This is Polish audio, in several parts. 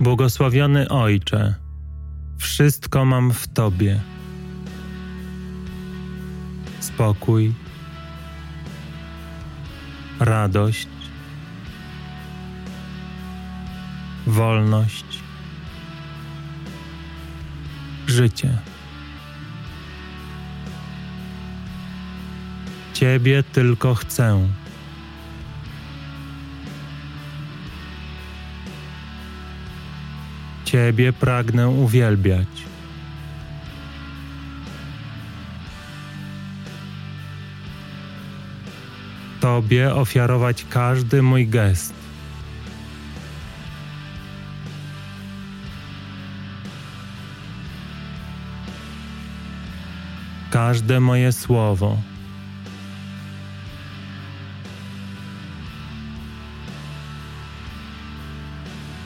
Błogosławiony Ojcze, wszystko mam w Tobie. Spokój, radość, wolność, życie. Ciebie tylko chcę. Ciebie pragnę uwielbiać. Tobie ofiarować każdy mój gest. Każde moje słowo.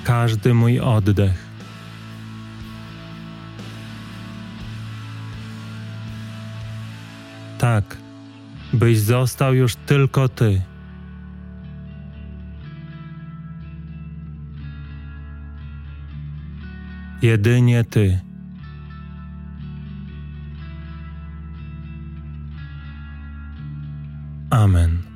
Każdy mój oddech. Tak, byś został już tylko Ty. Jedynie Ty. Amen.